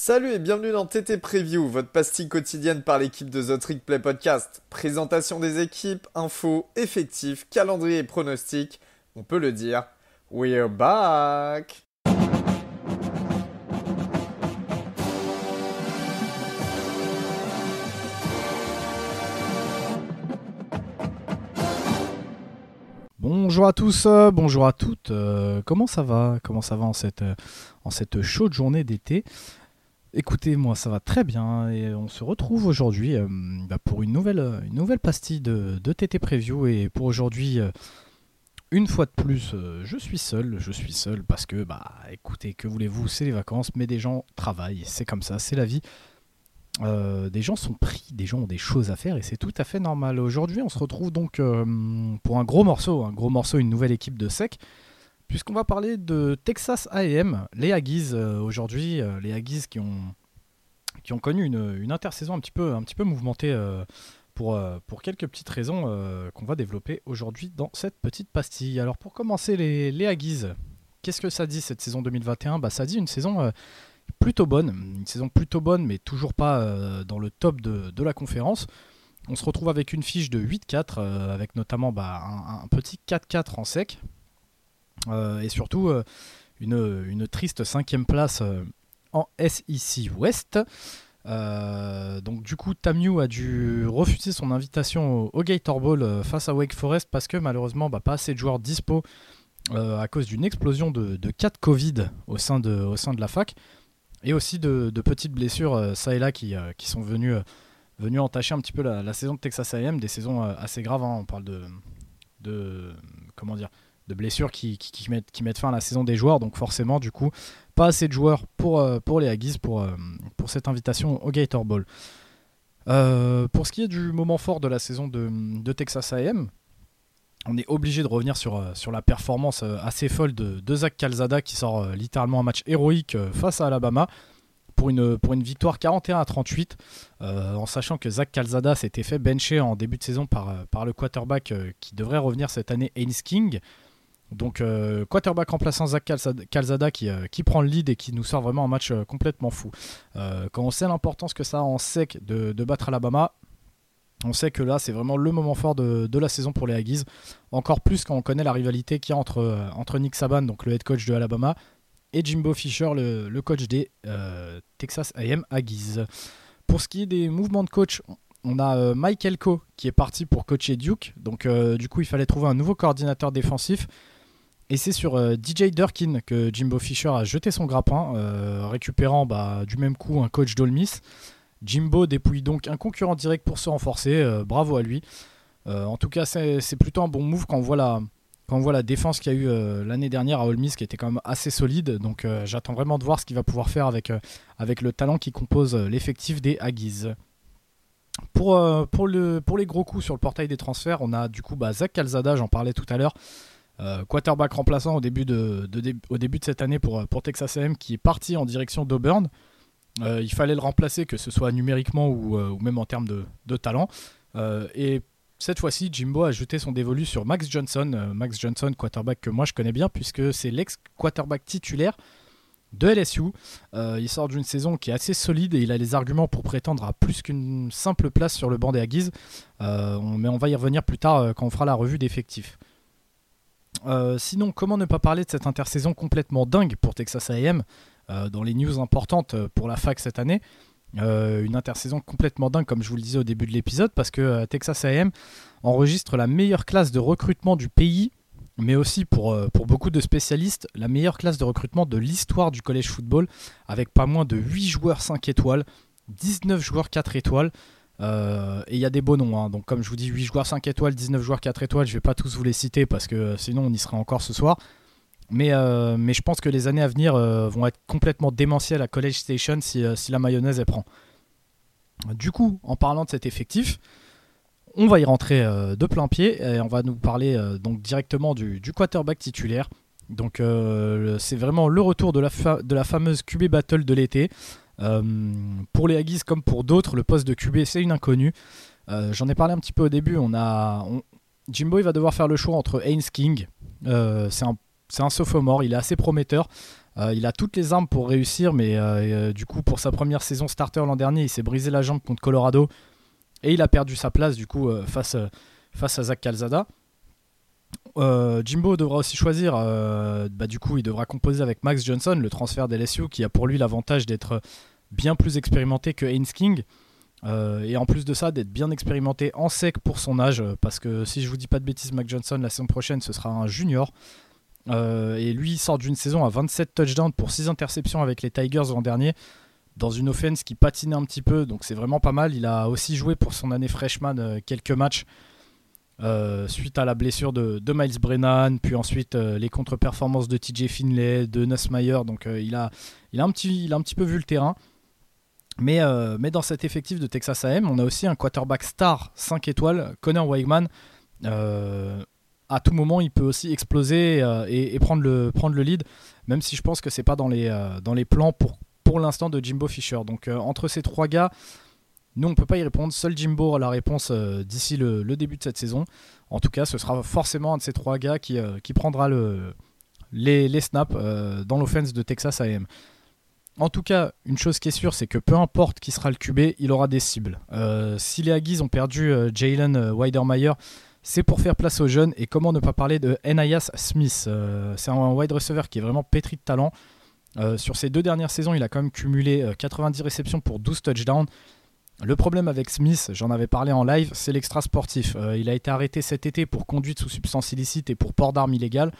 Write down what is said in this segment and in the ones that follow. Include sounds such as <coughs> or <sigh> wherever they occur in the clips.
Salut et bienvenue dans TT Preview, votre pastille quotidienne par l'équipe de The Trick Play Podcast. Présentation des équipes, infos, effectifs, calendrier et pronostics. On peut le dire, we're back! Bonjour à tous, euh, bonjour à toutes. euh, comment ça va? Comment ça va en cette, euh, en cette chaude journée d'été? Écoutez, moi ça va très bien et on se retrouve aujourd'hui euh, bah, pour une nouvelle, nouvelle pastille de, TT Preview et pour aujourd'hui, euh, une fois de plus, euh, je suis seul, je suis seul parce que, bah écoutez, que voulez-vous, c'est les vacances, mais des gens travaillent, c'est comme ça, c'est la vie. Des gens sont pris, des gens ont des choses à faire et c'est tout à fait normal. Aujourd'hui, on se retrouve donc pour un gros morceau, un gros morceau, une nouvelle équipe de sec, puisqu'on va parler de Texas A&M, les Aggies euh, aujourd'hui, euh, les Aggies qui ont connu une, intersaison un petit peu un petit peu mouvementée euh, pour pour quelques petites raisons qu'on va développer aujourd'hui dans cette petite pastille. Alors pour commencer les les qu'est-ce que ça dit cette saison 2021 Bah ça dit une saison plutôt bonne, une saison plutôt bonne, mais toujours pas dans le top de, la conférence. On se retrouve avec une fiche de 8-4, euh, avec notamment bah, un, petit 4-4 en sec, et surtout euh, une, une triste cinquième place euh, en SEC West. Euh, donc du coup, Tamu a dû refuser son invitation au, Gator Bowl euh, face à Wake Forest parce que malheureusement, bah, pas assez de joueurs dispo euh, à cause d'une explosion de, de Covid au sein de, au sein de la fac et aussi de, petites blessures euh, ça et là qui, euh, qui sont venues, euh, venues entacher un petit peu la, saison de Texas A&M, des saisons euh, assez graves. hein. On parle de, de comment dire, de blessures qui, mettent, fin à la saison des joueurs. Donc forcément, du coup, pas assez de joueurs pour, euh, les Aggies pour, euh, pour cette invitation au Gator Bowl. Euh, pour ce qui est du moment fort de la saison de, Texas A&M, on est obligé de revenir sur, la performance assez folle de, Zach Calzada qui sort littéralement un match héroïque face à Alabama pour une, victoire 41 à 38, euh, en sachant que Zach Calzada s'était fait bencher en début de saison par, le quarterback qui devrait revenir cette année, Haynes King. Donc euh, quarterback remplaçant Zach Calzada, qui, euh, qui prend le lead et qui nous sort vraiment un match euh, complètement fou. Quand on sait l'importance que ça a en sec de, battre Alabama, on sait que là c'est vraiment le moment fort de, de la saison pour les Aggies. Encore plus quand on connaît la rivalité qu'il y a entre, entre Nick Saban, donc le head coach de Alabama, et Jimbo Fisher, le, le coach des Texas AM Aggies. Pour ce qui est des mouvements de coach, on a Mike Elko qui est parti pour coacher Duke. Donc du coup, il fallait trouver un nouveau coordinateur défensif. Et c'est sur euh, DJ Durkin que Jimbo Fisher a jeté son grappin, euh, récupérant bah, du même coup un coach d'Ole Miss. Jimbo dépouille donc un concurrent direct pour se renforcer. euh, bravo à lui. En tout cas, c'est plutôt un bon move quand on voit la, quand on voit la défense qu'il y a eu l'année dernière à Ole Miss qui était quand même assez solide. Donc j'attends vraiment de voir ce qu'il va pouvoir faire avec, avec le talent qui compose l'effectif des Aggies. Pour, pour, le, pour les gros coups sur le portail des transferts, on a du coup bah, Zach Calzada, j'en parlais tout à l'heure, euh, quarterback remplaçant au début de, au début de cette année pour, pour Texas AM qui est parti en direction d'Auburn. Euh, il fallait le remplacer, que ce soit numériquement ou, euh, ou même en termes de, de talent. Et cette fois-ci, Jimbo a jeté son dévolu sur Max Johnson. Max Johnson, quarterback que moi je connais bien, puisque c'est l'ex-quarterback titulaire de LSU. Il sort d'une saison qui est assez solide et il a les arguments pour prétendre à plus qu'une simple place sur le banc des Aggies. Mais on va y revenir plus tard quand on fera la revue d'effectifs. Euh, sinon, comment ne pas parler de cette intersaison complètement dingue pour Texas A&M euh, dans les news importantes euh, pour la fac cette année? Une intersaison complètement dingue, comme je vous le disais au début de l'épisode, parce que Texas A&M enregistre la meilleure classe de recrutement du pays, mais aussi pour, pour beaucoup de spécialistes, la meilleure classe de recrutement de l'histoire du collège football, avec pas moins de 8 joueurs 5 étoiles, 19 joueurs 4 étoiles. Euh, et il y a des beaux noms, hein. donc comme je vous dis, 8 joueurs 5 étoiles, 19 joueurs 4 étoiles, je vais pas tous vous les citer parce que euh, sinon on y sera encore ce soir. Mais, euh, je pense que les années à venir vont être complètement démentielles à College Station si, la mayonnaise elle prend. Du coup, en parlant de cet effectif, on va y rentrer de plein pied et on va nous parler donc directement du, quarterback titulaire. Donc c'est vraiment le retour de la, de la fameuse QB Battle de l'été. Euh, pour les Aggies comme pour d'autres, le poste de QB c'est une inconnue. Euh, J'en ai parlé un petit peu au début. On a Jimbo va devoir faire le choix entre Haynes King. Euh, c'est un c'est un sophomore, il est assez prometteur. il a toutes les armes pour réussir, mais du coup, pour sa première saison starter l'an dernier, il s'est brisé la jambe contre Colorado et il a perdu sa place du coup face, face à Zach Calzada. Jimbo devra aussi choisir, bah, du coup, il devra composer avec Max Johnson, le transfert d'LSU, qui a pour lui l'avantage d'être bien plus expérimenté que Haynes King. Euh, et en plus de ça, d'être bien expérimenté en sec pour son âge, euh, parce que si je vous dis pas de bêtises, Mac Johnson la saison prochaine ce sera un junior. Euh, et lui sort d'une saison à 27 touchdowns pour 6 interceptions avec les Tigers l'an dernier, dans une offense qui patinait un petit peu, donc c'est vraiment pas mal. Il a aussi joué pour son année freshman quelques matchs. Suite à la blessure de, Miles Brennan, puis ensuite les contre-performances de TJ Finlay, de Nussmeyer, donc il, a, il, a un petit, il a un petit peu vu le terrain. Mais, euh, mais dans cet effectif de Texas AM, on a aussi un quarterback star 5 étoiles, Connor Weigman. Euh, à tout moment, il peut aussi exploser euh, et, prendre, le, prendre le lead, même si je pense que c'est pas dans les, dans les plans pour, pour l'instant de Jimbo Fisher. Donc entre ces trois gars, nous on peut pas y répondre. Seul Jimbo a la réponse d'ici le, début de cette saison. En tout cas, ce sera forcément un de ces trois gars qui, qui prendra le, les, snaps dans l'offense de Texas AM. En tout cas, une chose qui est sûre, c'est que peu importe qui sera le QB, il aura des cibles. Euh, si les Aggies ont perdu euh, Jalen euh, Weidermeyer, c'est pour faire place aux jeunes. Et comment ne pas parler de Enayas Smith? C'est un wide receiver qui est vraiment pétri de talent. sur ces deux dernières saisons, il a quand même cumulé 90 réceptions pour 12 touchdowns. Le problème avec Smith, j'en avais parlé en live, c'est l'extra sportif. il a été arrêté cet été pour conduite sous substance illicite et pour port d'armes illégales.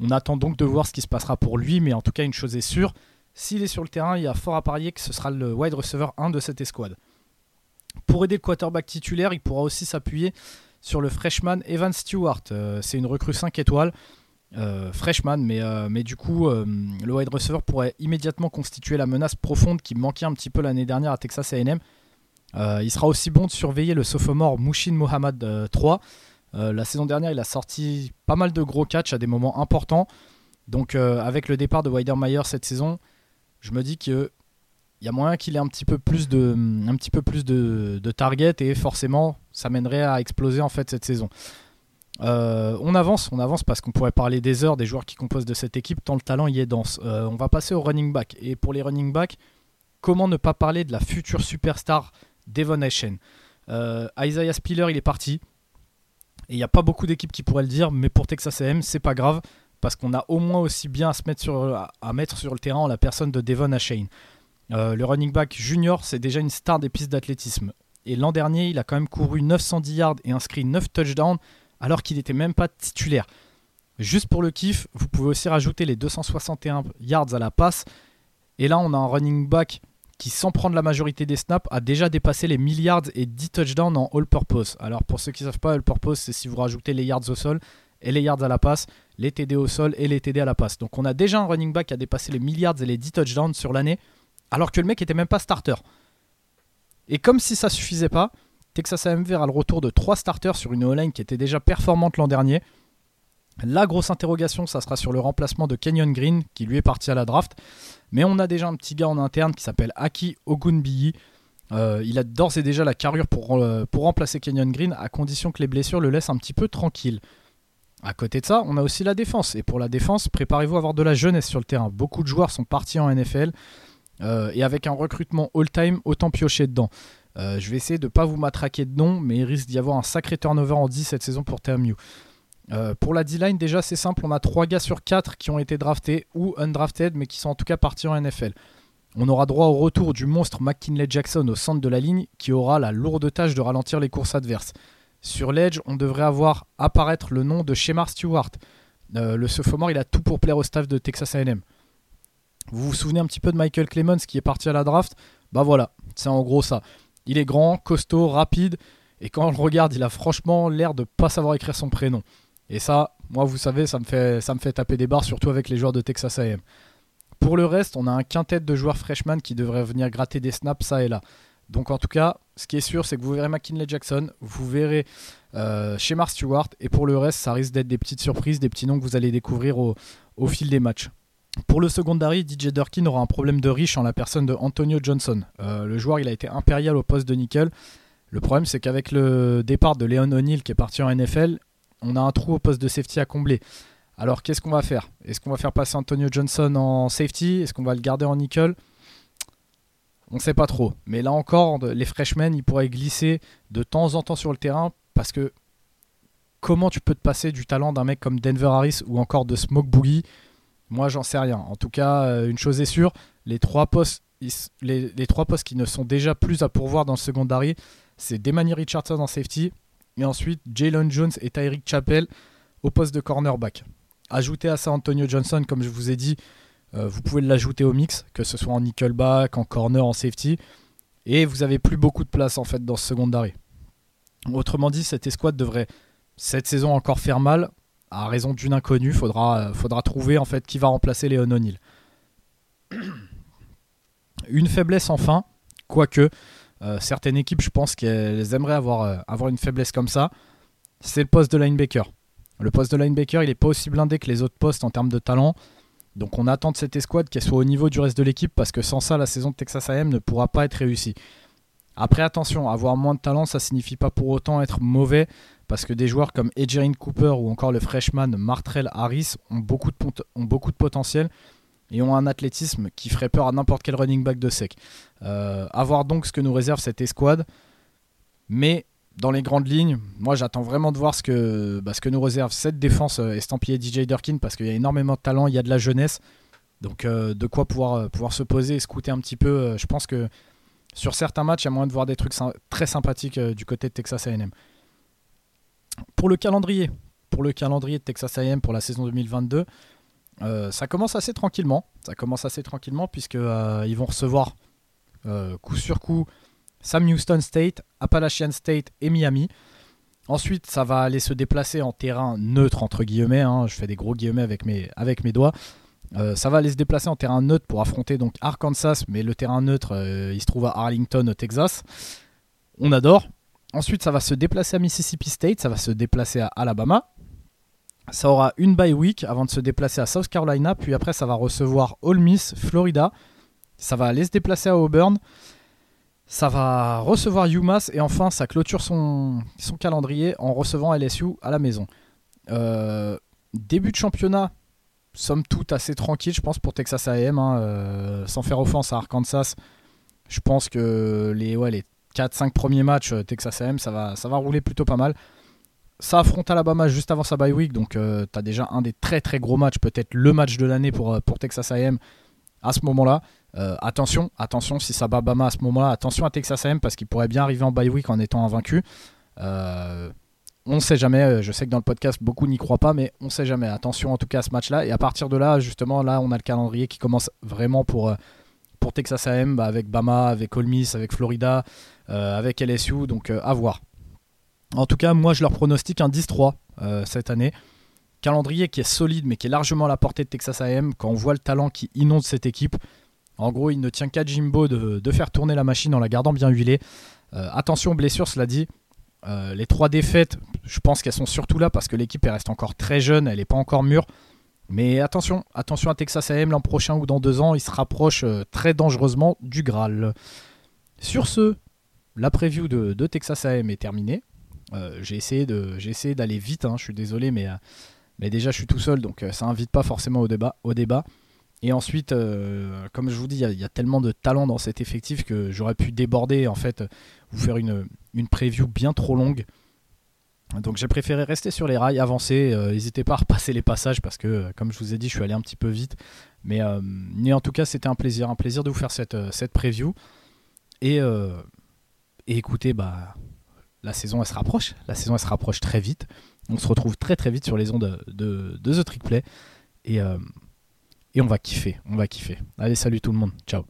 On attend donc de voir ce qui se passera pour lui, mais en tout cas, une chose est sûre, s'il est sur le terrain, il y a fort à parier que ce sera le wide receiver 1 de cette escouade. Pour aider le quarterback titulaire, il pourra aussi s'appuyer sur le freshman Evan Stewart. Euh, c'est une recrue 5 étoiles. Euh, freshman, mais, euh, mais du coup, le wide receiver pourrait immédiatement constituer la menace profonde qui manquait un petit peu l'année dernière à Texas AM. Il sera aussi bon de surveiller le sophomore Mushin Mohamed 3. la saison dernière, il a sorti pas mal de gros catchs à des moments importants. Donc, avec le départ de Weidermeyer cette saison, je me dis que il y a moyen qu'il ait un petit peu plus de, un petit peu plus de, target et forcément ça mènerait à exploser en fait cette saison. Euh, on avance, on avance parce qu'on pourrait parler des heures des joueurs qui composent de cette équipe tant le talent y est dense. Euh, on va passer au running back et pour les running back, comment ne pas parler de la future superstar Devon Ashen euh, Isaiah Spiller il est parti et il n'y a pas beaucoup d'équipes qui pourraient le dire, mais pour Texas A&M c'est pas grave parce qu'on a au moins aussi bien à, se mettre sur, le terrain la personne de Devon Ashane. Euh, le running back junior, c'est déjà une star des pistes d'athlétisme. Et l'an dernier, il a quand même couru 910 yards et inscrit 9 touchdowns alors qu'il n'était même pas titulaire. Juste pour le kiff, vous pouvez aussi rajouter les 261 yards à la passe. Et là, on a un running back qui, sans prendre la majorité des snaps, a déjà dépassé les milliards et 10 touchdowns en all-purpose. Alors pour ceux qui ne savent pas, all-purpose, c'est si vous rajoutez les yards au sol et les yards à la passe, les TD au sol et les TD à la passe. Donc on a déjà un running back qui a dépassé les milliards et les 10 touchdowns sur l'année, alors que le mec était même pas starter. Et comme si ça suffisait pas, Texas AM verra le retour de 3 starters sur une O-line qui était déjà performante l'an dernier. La grosse interrogation, ça sera sur le remplacement de Kenyon Green, qui lui est parti à la draft. Mais on a déjà un petit gars en interne qui s'appelle Aki Ogunbiyi. Euh, il a d'ores et déjà la carrure pour, euh, pour remplacer Kenyon Green, à condition que les blessures le laissent un petit peu tranquille. À côté de ça, on a aussi la défense. Et pour la défense, préparez-vous à avoir de la jeunesse sur le terrain. Beaucoup de joueurs sont partis en NFL. Euh, et avec un recrutement all-time, autant piocher dedans. Je vais essayer de ne pas vous matraquer de nom, mais il risque d'y avoir un sacré turnover en 10 cette saison pour TMU. Euh, pour la D-line, déjà c'est simple, on a 3 gars sur 4 qui ont été draftés ou undrafted, mais qui sont en tout cas partis en NFL. On aura droit au retour du monstre McKinley Jackson au centre de la ligne, qui aura la lourde tâche de ralentir les courses adverses. Sur l'Edge, on devrait avoir apparaître le nom de Shemar Stewart. Euh, le sophomore, il a tout pour plaire au staff de Texas AM. Vous vous souvenez un petit peu de Michael Clemens qui est parti à la draft? Bah voilà, c'est en gros ça. Il est grand, costaud, rapide, et quand on regarde, il a franchement l'air de pas savoir écrire son prénom. Et ça, moi vous savez, ça me fait, taper des barres, surtout avec les joueurs de Texas AM. Pour le reste, on a un quintet de joueurs freshman qui devraient venir gratter des snaps ça et là. Donc en tout cas, ce qui est sûr, c'est que vous verrez McKinley Jackson, vous verrez euh, Shemar Stewart, et pour le reste, ça risque d'être des petites surprises, des petits noms que vous allez découvrir au, fil des matchs. Pour le secondary, DJ Durkin aura un problème de riche en la personne de Antonio Johnson. Euh, le joueur, il a été impérial au poste de nickel. Le problème, c'est qu'avec le départ de Leon O'Neill qui est parti en NFL, on a un trou au poste de safety à combler. Alors qu'est-ce qu'on va faire? Est-ce qu'on va faire passer Antonio Johnson en safety? Est-ce qu'on va le garder en nickel? On ne sait pas trop. Mais là encore, les freshmen, ils pourraient glisser de temps en temps sur le terrain parce que comment tu peux te passer du talent d'un mec comme Denver Harris ou encore de Smoke Boogie? Moi, j'en sais rien. En tout cas, euh, une chose est sûre, les trois postes, les, trois postes qui ne sont déjà plus à pourvoir dans le secondary, c'est Demani Richardson en safety et ensuite Jalen Jones et Tyreek Chappell au poste de cornerback. Ajoutez à ça Antonio Johnson, comme je vous ai dit, euh, vous pouvez l'ajouter au mix, que ce soit en nickelback, en corner, en safety, et vous avez plus beaucoup de place en fait dans ce secondary. Autrement dit, cette escouade devrait cette saison encore faire mal à raison d'une inconnue. Faudra, faudra trouver en fait qui va remplacer Léon O'Neill. <coughs> Une faiblesse enfin, quoique certaines équipes, je pense qu'elles aimeraient avoir, euh, avoir une faiblesse comme ça, c'est le poste de linebacker. Le poste de linebacker, il n'est pas aussi blindé que les autres postes en termes de talent. Donc on attend de cette escouade qu'elle soit au niveau du reste de l'équipe parce que sans ça, la saison de Texas AM ne pourra pas être réussie. Après, attention, avoir moins de talent, ça signifie pas pour autant être mauvais, parce que des joueurs comme Edgerine Cooper ou encore le freshman Martrell Harris ont beaucoup de potentiel et ont un athlétisme qui ferait peur à n'importe quel running back de sec. Euh, à voir donc ce que nous réserve cette escouade, mais dans les grandes lignes, moi j'attends vraiment de voir ce que, bah, ce que nous réserve cette défense euh, estampillée DJ Durkin, parce qu'il y a énormément de talent, il y a de la jeunesse, donc euh, de quoi pouvoir, pouvoir se poser et scouter un petit peu. je pense que sur certains matchs, il y a moyen de voir des trucs très sympathiques euh, du côté de Texas AM. Pour le calendrier, pour le calendrier de Texas AM pour la saison 2022, euh, ça commence assez tranquillement. Ça commence assez tranquillement puisque euh, ils vont recevoir coup sur coup Sam Houston State, Appalachian State et Miami. Ensuite, ça va aller se déplacer en terrain neutre entre guillemets. Hein. je fais des gros guillemets avec mes, avec mes doigts. Euh, ça va aller se déplacer en terrain neutre pour affronter donc Arkansas, mais le terrain neutre, euh, il se trouve à Arlington, au Texas. On adore. Ensuite, ça va se déplacer à Mississippi State, ça va se déplacer à Alabama. Ça aura une bye week avant de se déplacer à South Carolina, puis après, ça va recevoir Ole Miss, Florida. Ça va aller se déplacer à Auburn. Ça va recevoir UMass et enfin, ça clôture son, calendrier en recevant LSU à la maison. Euh, début de championnat, somme toute assez tranquille, je pense, pour Texas AM. Hein, euh, sans faire offense à Arkansas, je pense que les, ouais, les 4-5 premiers matchs euh, Texas AM, ça va, ça va rouler plutôt pas mal. Ça affronte Alabama juste avant sa bye week, donc euh, tu as déjà un des très très gros matchs, peut-être le match de l'année pour, pour Texas AM à ce moment-là. attention, attention, si ça bat Bama à ce moment-là, attention à Texas AM parce qu'il pourrait bien arriver en bye week en étant invaincu. Euh, on ne sait jamais. Euh, je sais que dans le podcast, beaucoup n'y croient pas, mais on ne sait jamais. Attention en tout cas à ce match-là. Et à partir de là, justement, là, on a le calendrier qui commence vraiment pour, euh, Texas AM, bah, avec Bama, avec Ole avec Florida, euh, avec LSU. Donc à voir. En tout cas, moi, je leur pronostique un 10-3 cette année. Calendrier qui est solide, mais qui est largement à la portée de Texas AM. Quand on voit le talent qui inonde cette équipe, en gros, il ne tient qu'à Jimbo de, faire tourner la machine en la gardant bien huilée. attention aux blessures, cela dit. Euh, les trois défaites, je pense qu'elles sont surtout là parce que l'équipe reste encore très jeune, elle n'est pas encore mûre. Mais attention, attention à Texas AM l'an prochain ou dans deux ans, il se rapproche euh, très dangereusement du Graal. Sur ce, la preview de, Texas AM est terminée. Euh, j'ai essayé d'aller vite, hein, je suis désolé, mais, mais déjà je suis tout seul, donc ça invite pas forcément au débat. Au débat. Et ensuite, comme je vous dis, il y, a tellement de talent dans cet effectif que j'aurais pu déborder en fait vous faire une, une preview bien trop longue. Donc j'ai préféré rester sur les rails, avancer. Euh, n'hésitez pas à repasser les passages parce que, euh, comme je vous ai dit, je suis allé un petit peu vite. Mais, euh, mais en tout cas, c'était un plaisir, un plaisir de vous faire cette, cette preview. Et, et écoutez, bah, la saison elle se rapproche. La saison elle se rapproche très vite. On se retrouve très très vite sur les ondes de, The Trick Play. Et, et on va kiffer, on va kiffer. Allez, salut tout le monde. Ciao.